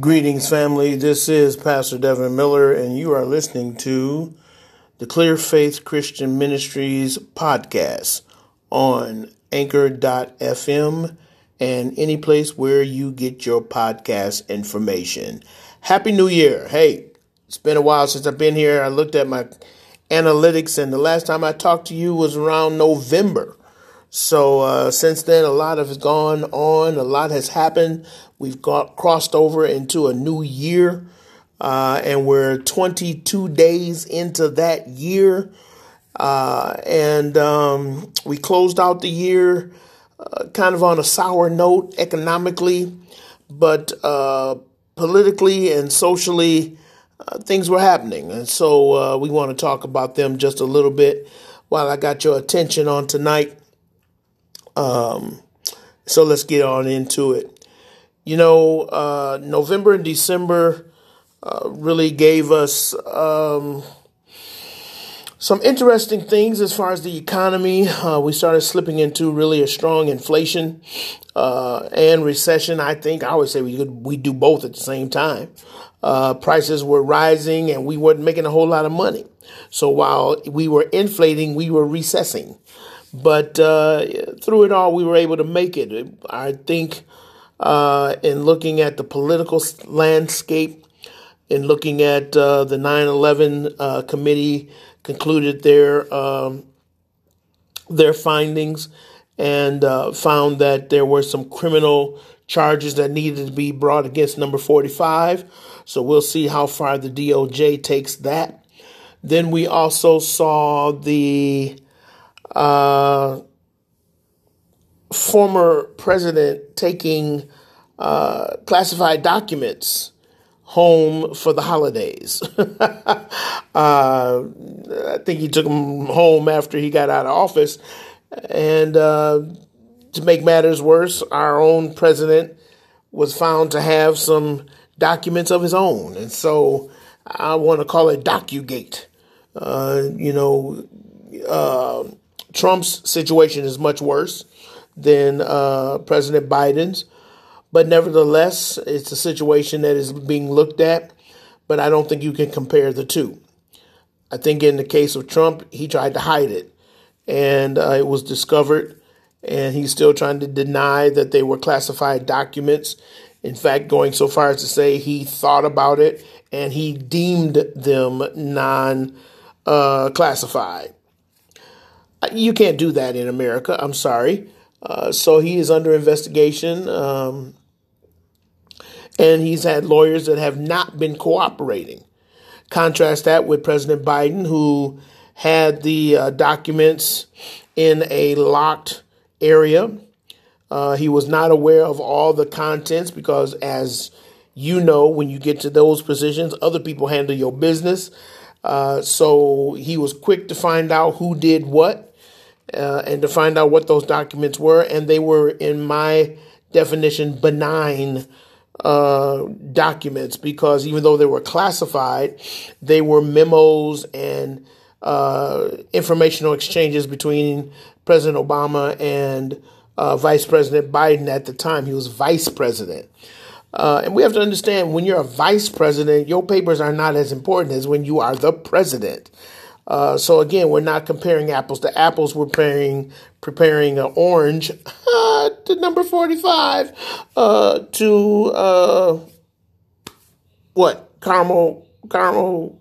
Greetings, family. This is Pastor Devin Miller, and you are listening to the Clear Faith Christian Ministries podcast on anchor.fm and any place where you get your podcast information. Happy New Year. Hey, it's been a while since I've been here. I looked at my analytics, and the last time I talked to you was around November. So uh, since then, a lot has gone on, a lot has happened. We've got crossed over into a new year, uh, and we're 22 days into that year. Uh, and um, we closed out the year uh, kind of on a sour note economically, but uh, politically and socially, uh, things were happening. And so we want to talk about them just a little bit while I got your attention on tonight. Um, so let's get on into it. You know, uh, November and December uh, really gave us um, some interesting things as far as the economy. Uh, we started slipping into really a strong inflation uh, and recession. I think I always say we could we do both at the same time. Uh, prices were rising and we weren't making a whole lot of money. So while we were inflating, we were recessing. But uh, through it all, we were able to make it. I think uh, in looking at the political landscape, in looking at uh, the 9 11 uh, committee concluded their, um, their findings and uh, found that there were some criminal charges that needed to be brought against number 45. So we'll see how far the DOJ takes that. Then we also saw the uh, former president taking uh, classified documents home for the holidays. uh, I think he took them home after he got out of office. And uh, to make matters worse, our own president was found to have some documents of his own. And so I want to call it DocuGate. Uh, you know, Trump's situation is much worse than uh, President Biden's, but nevertheless, it's a situation that is being looked at. But I don't think you can compare the two. I think in the case of Trump, he tried to hide it, and uh, it was discovered, and he's still trying to deny that they were classified documents. In fact, going so far as to say he thought about it and he deemed them non uh, classified. You can't do that in America. I'm sorry. Uh, so he is under investigation. Um, and he's had lawyers that have not been cooperating. Contrast that with President Biden, who had the uh, documents in a locked area. Uh, he was not aware of all the contents because, as you know, when you get to those positions, other people handle your business. Uh, so he was quick to find out who did what uh, and to find out what those documents were. And they were, in my definition, benign uh, documents because even though they were classified, they were memos and uh, informational exchanges between President Obama and uh, Vice President Biden at the time. He was vice president. Uh, and we have to understand when you're a vice president, your papers are not as important as when you are the president. Uh, so again, we're not comparing apples to apples. We're preparing preparing an orange uh, to number forty five uh, to what caramel caramel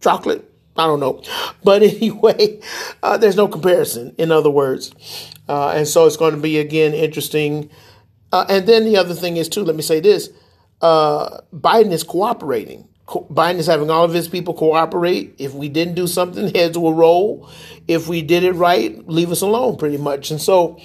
chocolate. I don't know, but anyway, uh, there's no comparison. In other words, uh, and so it's going to be again interesting. and then the other thing is too. Let me say this: Biden is cooperating. Biden is having all of his people cooperate. If we didn't do something, heads will roll. If we did it right, leave us alone, pretty much. And so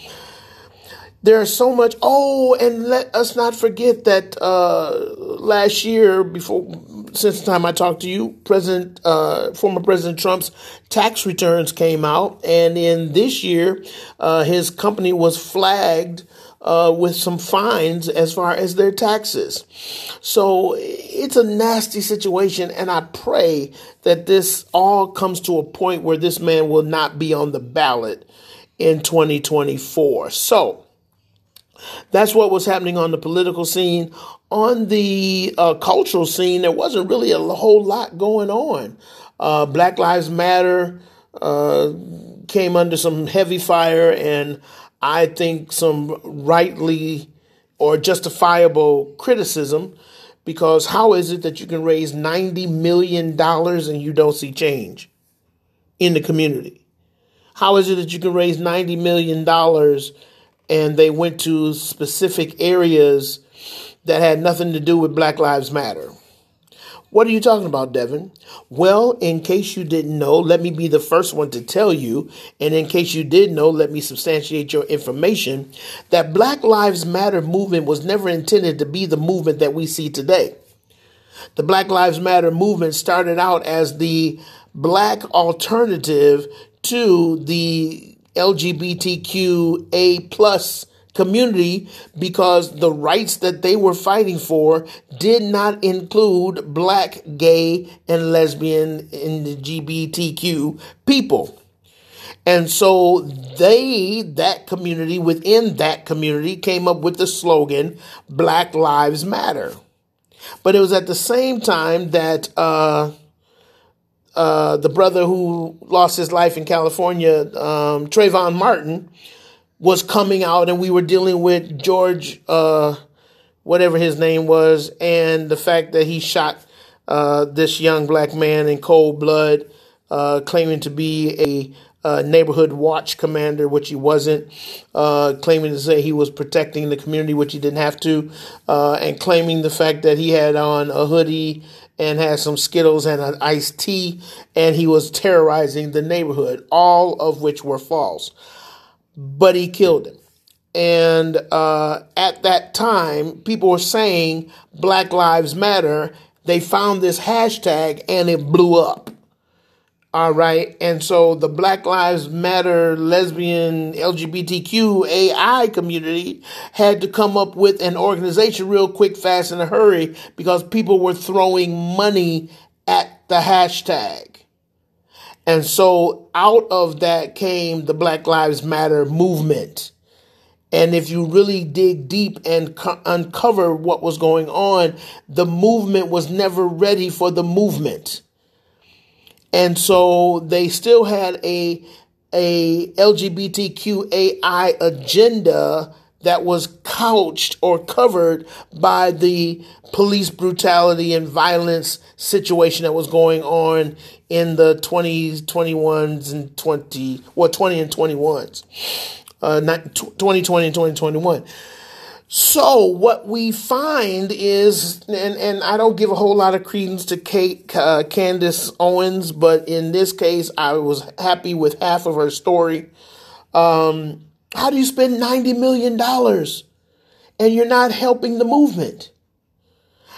there's so much. Oh, and let us not forget that uh, last year, before since the time I talked to you, President, uh, former President Trump's tax returns came out, and in this year, uh, his company was flagged uh, with some fines as far as their taxes. So it's a nasty situation, and I pray that this all comes to a point where this man will not be on the ballot in 2024. So, That's what was happening on the political scene. On the uh, cultural scene, there wasn't really a whole lot going on. Uh, Black Lives Matter uh, came under some heavy fire, and I think some rightly or justifiable criticism because how is it that you can raise $90 million and you don't see change in the community? How is it that you can raise $90 million and they went to specific areas that had nothing to do with Black Lives Matter? What are you talking about, Devin? Well, in case you didn't know, let me be the first one to tell you. And in case you did know, let me substantiate your information that Black Lives Matter movement was never intended to be the movement that we see today. The Black Lives Matter movement started out as the black alternative to the LGBTQA plus community because the rights that they were fighting for did not include black, gay, and lesbian and LGBTQ people. And so they, that community, within that community, came up with the slogan, Black Lives Matter. But it was at the same time that uh, uh, the brother who lost his life in California, um, Trayvon Martin, was coming out and we were dealing with George, uh, whatever his name was, and the fact that he shot uh, this young black man in cold blood, uh, claiming to be a uh, neighborhood watch commander, which he wasn't, uh, claiming to say he was protecting the community, which he didn't have to, uh, and claiming the fact that he had on a hoodie and had some Skittles and an iced tea, and he was terrorizing the neighborhood, all of which were false but he killed him. And uh, at that time, people were saying Black Lives Matter. They found this hashtag and it blew up. All right. And so the Black Lives Matter lesbian LGBTQ AI community had to come up with an organization real quick, fast, in a hurry because people were throwing money at the hashtag. And so out of that came the Black Lives Matter movement. And if you really dig deep and co- uncover what was going on, the movement was never ready for the movement. And so they still had a, a LGBTQAI agenda that was couched or covered by the police brutality and violence situation that was going on in the 20s, 21s, and 20, well, 20 and 21s, uh, 2020 and 2021. So what we find is, and, and I don't give a whole lot of credence to Kate, uh, Candace Owens, but in this case, I was happy with half of her story. Um, how do you spend $90 million and you're not helping the movement?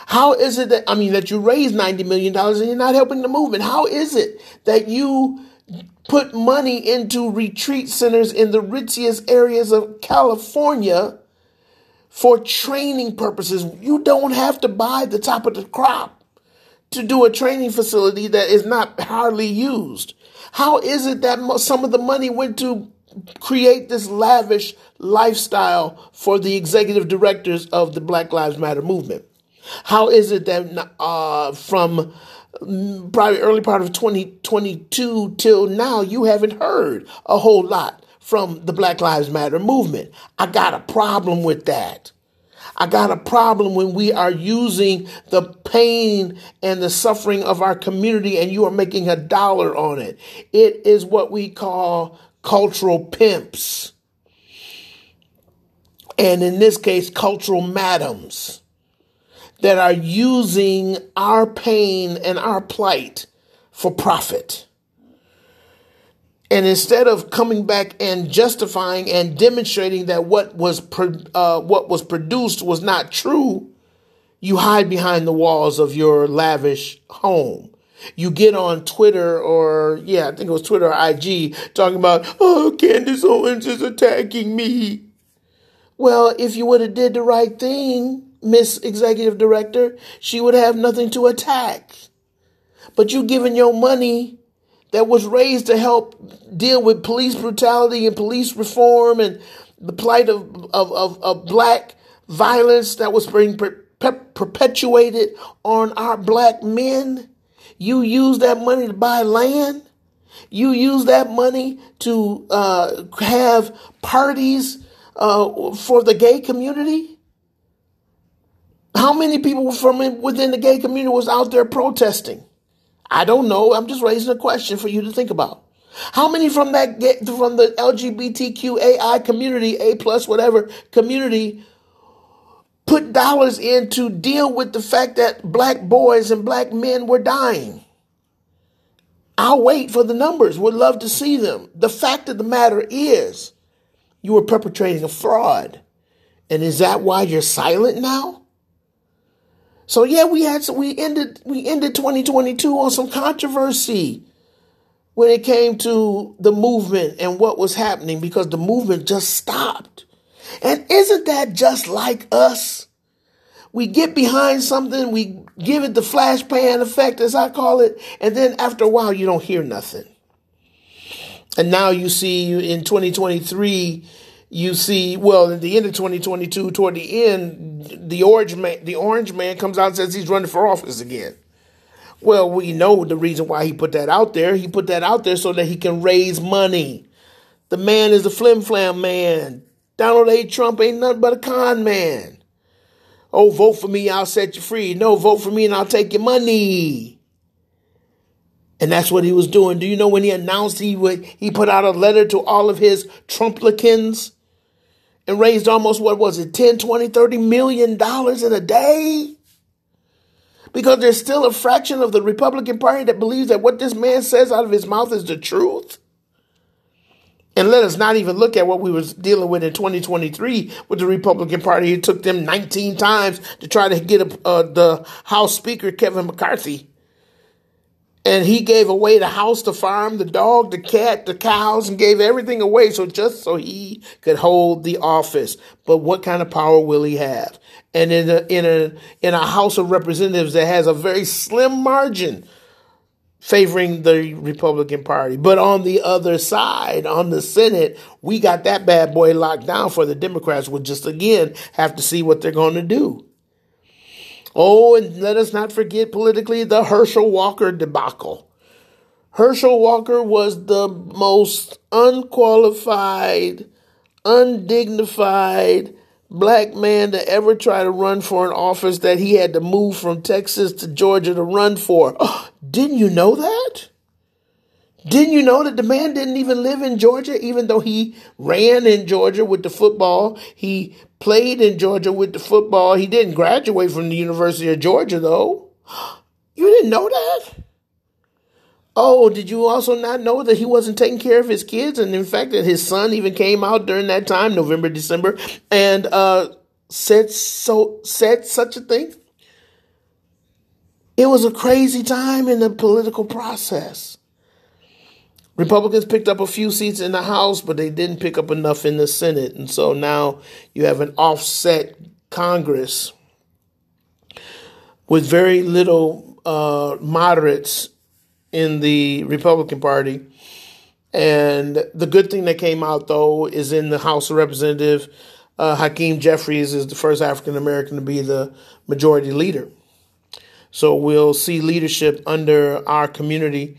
How is it that, I mean, that you raise $90 million and you're not helping the movement? How is it that you put money into retreat centers in the richest areas of California for training purposes? You don't have to buy the top of the crop to do a training facility that is not hardly used. How is it that some of the money went to create this lavish lifestyle for the executive directors of the Black Lives Matter movement? How is it that uh, from probably early part of 2022 till now, you haven't heard a whole lot from the Black Lives Matter movement? I got a problem with that. I got a problem when we are using the pain and the suffering of our community and you are making a dollar on it. It is what we call cultural pimps. And in this case, cultural madams that are using our pain and our plight for profit. And instead of coming back and justifying and demonstrating that what was uh, what was produced was not true, you hide behind the walls of your lavish home you get on Twitter or, yeah, I think it was Twitter or IG talking about, oh, Candace Owens is attacking me. Well, if you would have did the right thing, Miss Executive Director, she would have nothing to attack. But you giving your money that was raised to help deal with police brutality and police reform and the plight of, of, of, of black violence that was being per, per, perpetuated on our black men. You use that money to buy land. You use that money to uh, have parties uh, for the gay community. How many people from within the gay community was out there protesting? I don't know. I'm just raising a question for you to think about. How many from that from the LGBTQAI community, A plus whatever community, put dollars in to deal with the fact that black boys and black men were dying? I'll wait for the numbers. Would love to see them. The fact of the matter is, you were perpetrating a fraud. And is that why you're silent now? So yeah, we had we ended we ended 2022 on some controversy when it came to the movement and what was happening because the movement just stopped. And isn't that just like us? We get behind something, we give it the flash pan effect, as I call it, and then after a while, you don't hear nothing. And now you see in 2023, you see, well, at the end of 2022, toward the end, the orange man, the orange man comes out and says he's running for office again. Well, we know the reason why he put that out there. He put that out there so that he can raise money. The man is a flim flam man. Donald A. Trump ain't nothing but a con man. Oh, vote for me, I'll set you free. No, vote for me and I'll take your money. And that's what he was doing. Do you know when he announced he would he put out a letter to all of his Trumplicans and raised almost what was it, 10, 20, 30 million dollars in a day? Because there's still a fraction of the Republican Party that believes that what this man says out of his mouth is the truth. And let us not even look at what we was dealing with in 2023 with the Republican Party. It took them 19 times to try to get a, uh, the House Speaker, Kevin McCarthy. And he gave away the house, the farm, the dog, the cat, the cows, and gave everything away so just so he could hold the office. But what kind of power will he have? And in a, in a, in a House of Representatives that has a very slim margin favoring the Republican Party. But on the other side, on the Senate, we got that bad boy locked down for the Democrats. We'll just again have to see what they're going to do. Oh, and let us not forget politically the Herschel Walker debacle. Herschel Walker was the most unqualified, undignified, black man to ever try to run for an office that he had to move from Texas to Georgia to run for. Oh, didn't you know that? Didn't you know that the man didn't even live in Georgia, even though he ran in Georgia with the football? He played in Georgia with the football. He didn't graduate from the University of Georgia, though. You didn't know that? Oh, did you also not know that he wasn't taking care of his kids? And in fact, that his son even came out during that time, November, December, and uh, said so said such a thing. It was a crazy time in the political process. Republicans picked up a few seats in the House, but they didn't pick up enough in the Senate. And so now you have an offset Congress with very little uh, moderates in the Republican Party. And the good thing that came out, though, is in the House of Representatives, uh, Hakeem Jeffries is the first African American to be the majority leader. So we'll see leadership under our community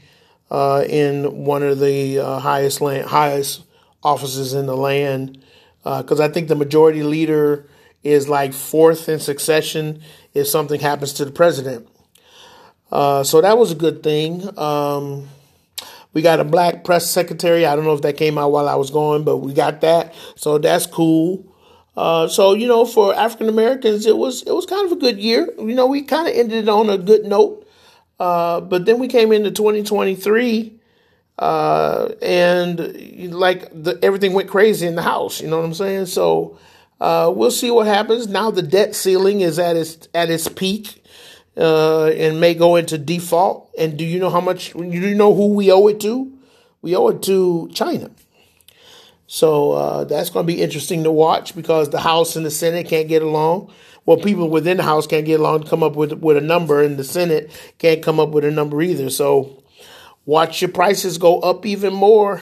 uh, in one of the uh, highest land, highest offices in the land. Because uh, I think the majority leader is like fourth in succession if something happens to the president. Uh, so that was a good thing. Um, we got a black press secretary. I don't know if that came out while I was going, but we got that. So that's cool. Uh, so you know, for African Americans, it was it was kind of a good year. You know, we kind of ended on a good note. Uh, but then we came into 2023, uh, and like the, everything went crazy in the house. You know what I'm saying? So uh, we'll see what happens. Now the debt ceiling is at its at its peak uh, and may go into default. And do you know how much? Do you know who we owe it to? We owe it to China. So uh, that's going to be interesting to watch because the House and the Senate can't get along. Well, people within the House can't get along to come up with with a number, and the Senate can't come up with a number either. So watch your prices go up even more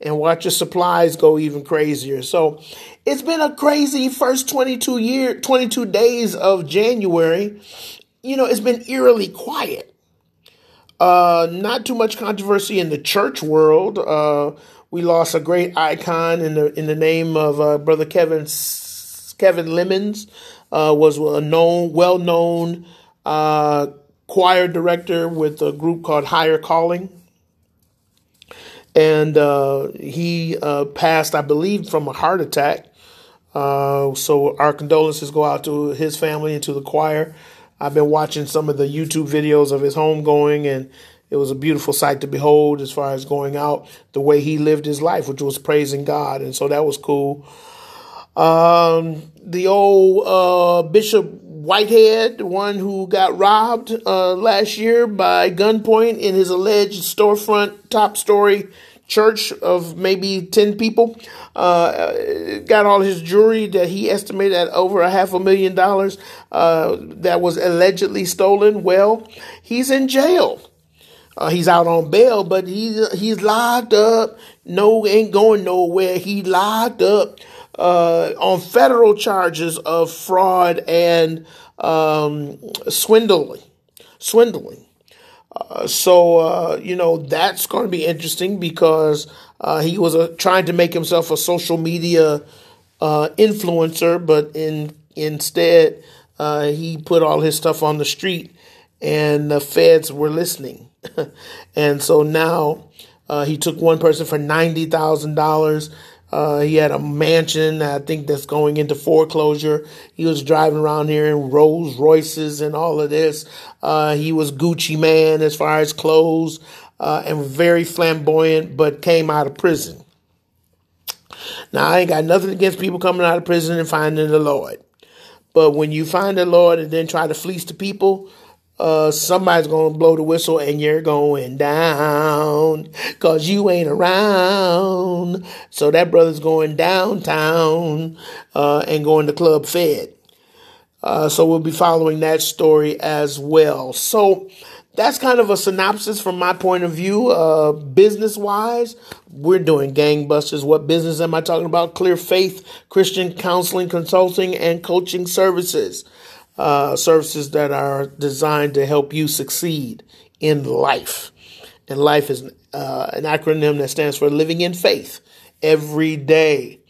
and watch your supplies go even crazier. So it's been a crazy first 22 year 22 days of January. You know, it's been eerily quiet. Uh, not too much controversy in the church world. Uh, we lost a great icon in the in the name of uh, brother Kevin Kevin Lemons. Uh, was a known, well known uh, choir director with a group called Higher Calling and uh, he passed, I believe, from a heart attack. So our condolences go out to his family and to the choir. I've been watching some of the YouTube videos of his home going, and it was a beautiful sight to behold as far as going out the way he lived his life, which was praising God, and so that was cool. Um, the old uh, Bishop Whitehead, the one who got robbed uh, last year by gunpoint in his alleged storefront top story church of maybe 10 people, uh, got all his jewelry that he estimated at over a half a million dollars uh, that was allegedly stolen. Well, he's in jail. Uh, he's out on bail, but he's he's locked up. No, ain't going nowhere. He locked up uh, on federal charges of fraud and um, swindling. Swindling. Uh, so uh, you know that's going to be interesting because uh, he was trying to make himself a social media uh, influencer, but in instead uh, he put all his stuff on the street, and the feds were listening, and so now he took one person for ninety thousand dollars. Uh, he had a mansion, I think, that's going into foreclosure. He was driving around here in Rolls Royces and all of this. Uh, he was Gucci man as far as clothes uh, and very flamboyant, but came out of prison. Now, I ain't got nothing against people coming out of prison and finding the Lord. But when you find the Lord and then try to fleece the people, uh, somebody's to blow the whistle and you're going down because you ain't around. So that brother's going downtown uh, and going to Club Fed. Uh, so we'll be following that story as well. So that's kind of a synopsis from my point of view. Uh, business wise, we're doing gangbusters. What business am I talking about? Clear Faith Christian Counseling, Consulting, and Coaching Services uh, services that are designed to help you succeed in life. And life is uh, an acronym that stands for living in faith every day.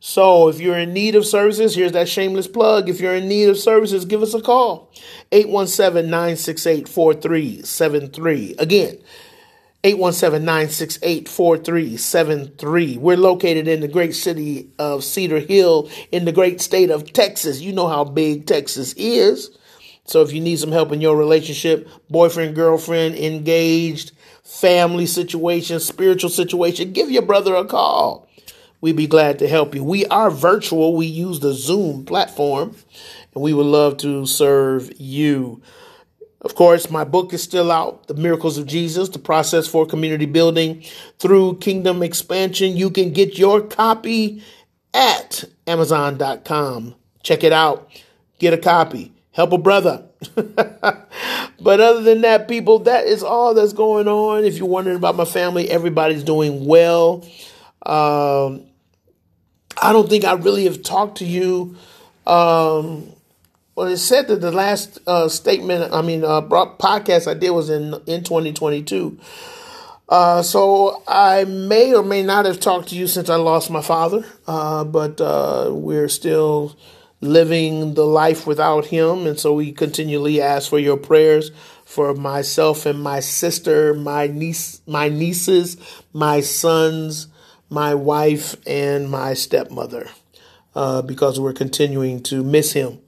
So if you're in need of services, here's that shameless plug. If you're in need of services, give us a call. 817 968 4373. Again, 817-968-4373. We're located in the great city of Cedar Hill in the great state of Texas. You know how big Texas is. So if you need some help in your relationship, boyfriend, girlfriend, engaged, family situation, spiritual situation, give your brother a call. We'd be glad to help you. We are virtual. We use the Zoom platform and we would love to serve you. Of course, my book is still out, The Miracles of Jesus, the process for community building through kingdom expansion. You can get your copy at amazon.com. Check it out. Get a copy. Help a brother. but other than that, people, that is all that's going on. If you're wondering about my family, everybody's doing well. Um, I don't think I really have talked to you um, well, it said that the last uh, statement, I mean, uh, podcast I did was in in 2022. Uh, so I may or may not have talked to you since I lost my father, uh, but uh, we're still living the life without him, and so we continually ask for your prayers for myself and my sister, my niece, my nieces, my sons, my wife, and my stepmother, uh, because we're continuing to miss him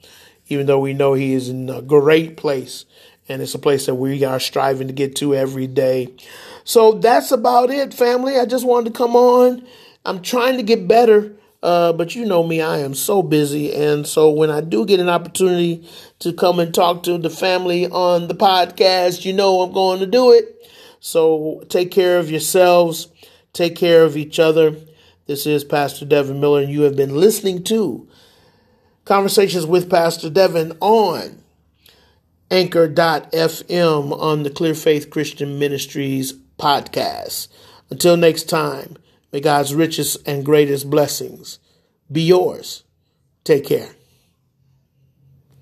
even though we know He is in a great place. And it's a place that we are striving to get to every day. So that's about it, family. I just wanted to come on. I'm trying to get better. Uh, but you know me, I am so busy. And so when I do get an opportunity to come and talk to the family on the podcast, you know I'm going to do it. So take care of yourselves, take care of each other. This is Pastor Devin Miller, and you have been listening to Conversations with Pastor Devin on anchor.fm on the Clear Faith Christian Ministries podcast. Until next time, May God's richest and greatest blessings be yours. Take care.